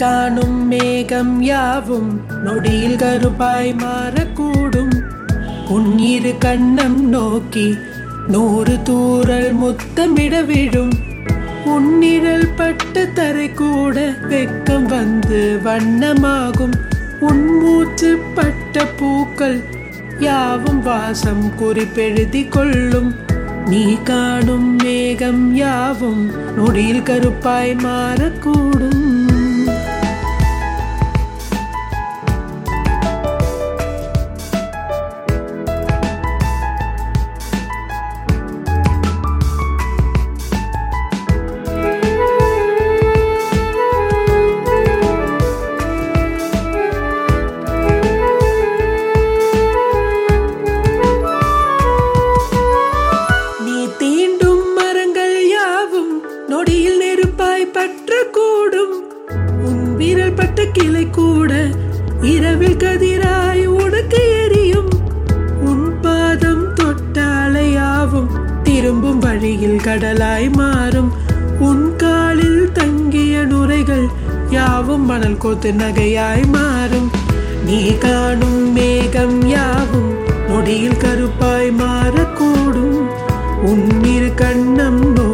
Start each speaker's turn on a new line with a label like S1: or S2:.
S1: காணும் மேகம் யாவும் நொடியில் கருப்பாய் மாறக்கூடும். உன் இரு கண்ணம் நோக்கி நூறு தூரல் முத்தமிட விடும் உன்னிழல் பட்ட தரை கூட வெக்கம் வந்து வண்ணமாகும். உன் மூச்சு பட்ட பூக்கள் யாவும் வாசம் குறிப்பெழுதி கொள்ளும். நீ காணும் மேகம் யாவும் நொடியில் கருப்பாய் மாறக்கூடும். கோடியில் நொடியில் நெருப்பாய் பற்றக்கூடும். உன் விரல் பட்ட கிளை கூட இரவில் கதிராய் உனக்கு எரியும். உன் பாதம் தொட்டாலையாவும் திரும்பும் வழியில் கடலாய் மாறும். உன் காலில் தங்கிய நுரைகள் யாவும் மணல் கோத்து நகையாய் மாறும். நீ காணும் மேகம் யாவும் நொடியில் கருப்பாய் மாறக்கூடும். உன்னிரு கண்ணம் நோ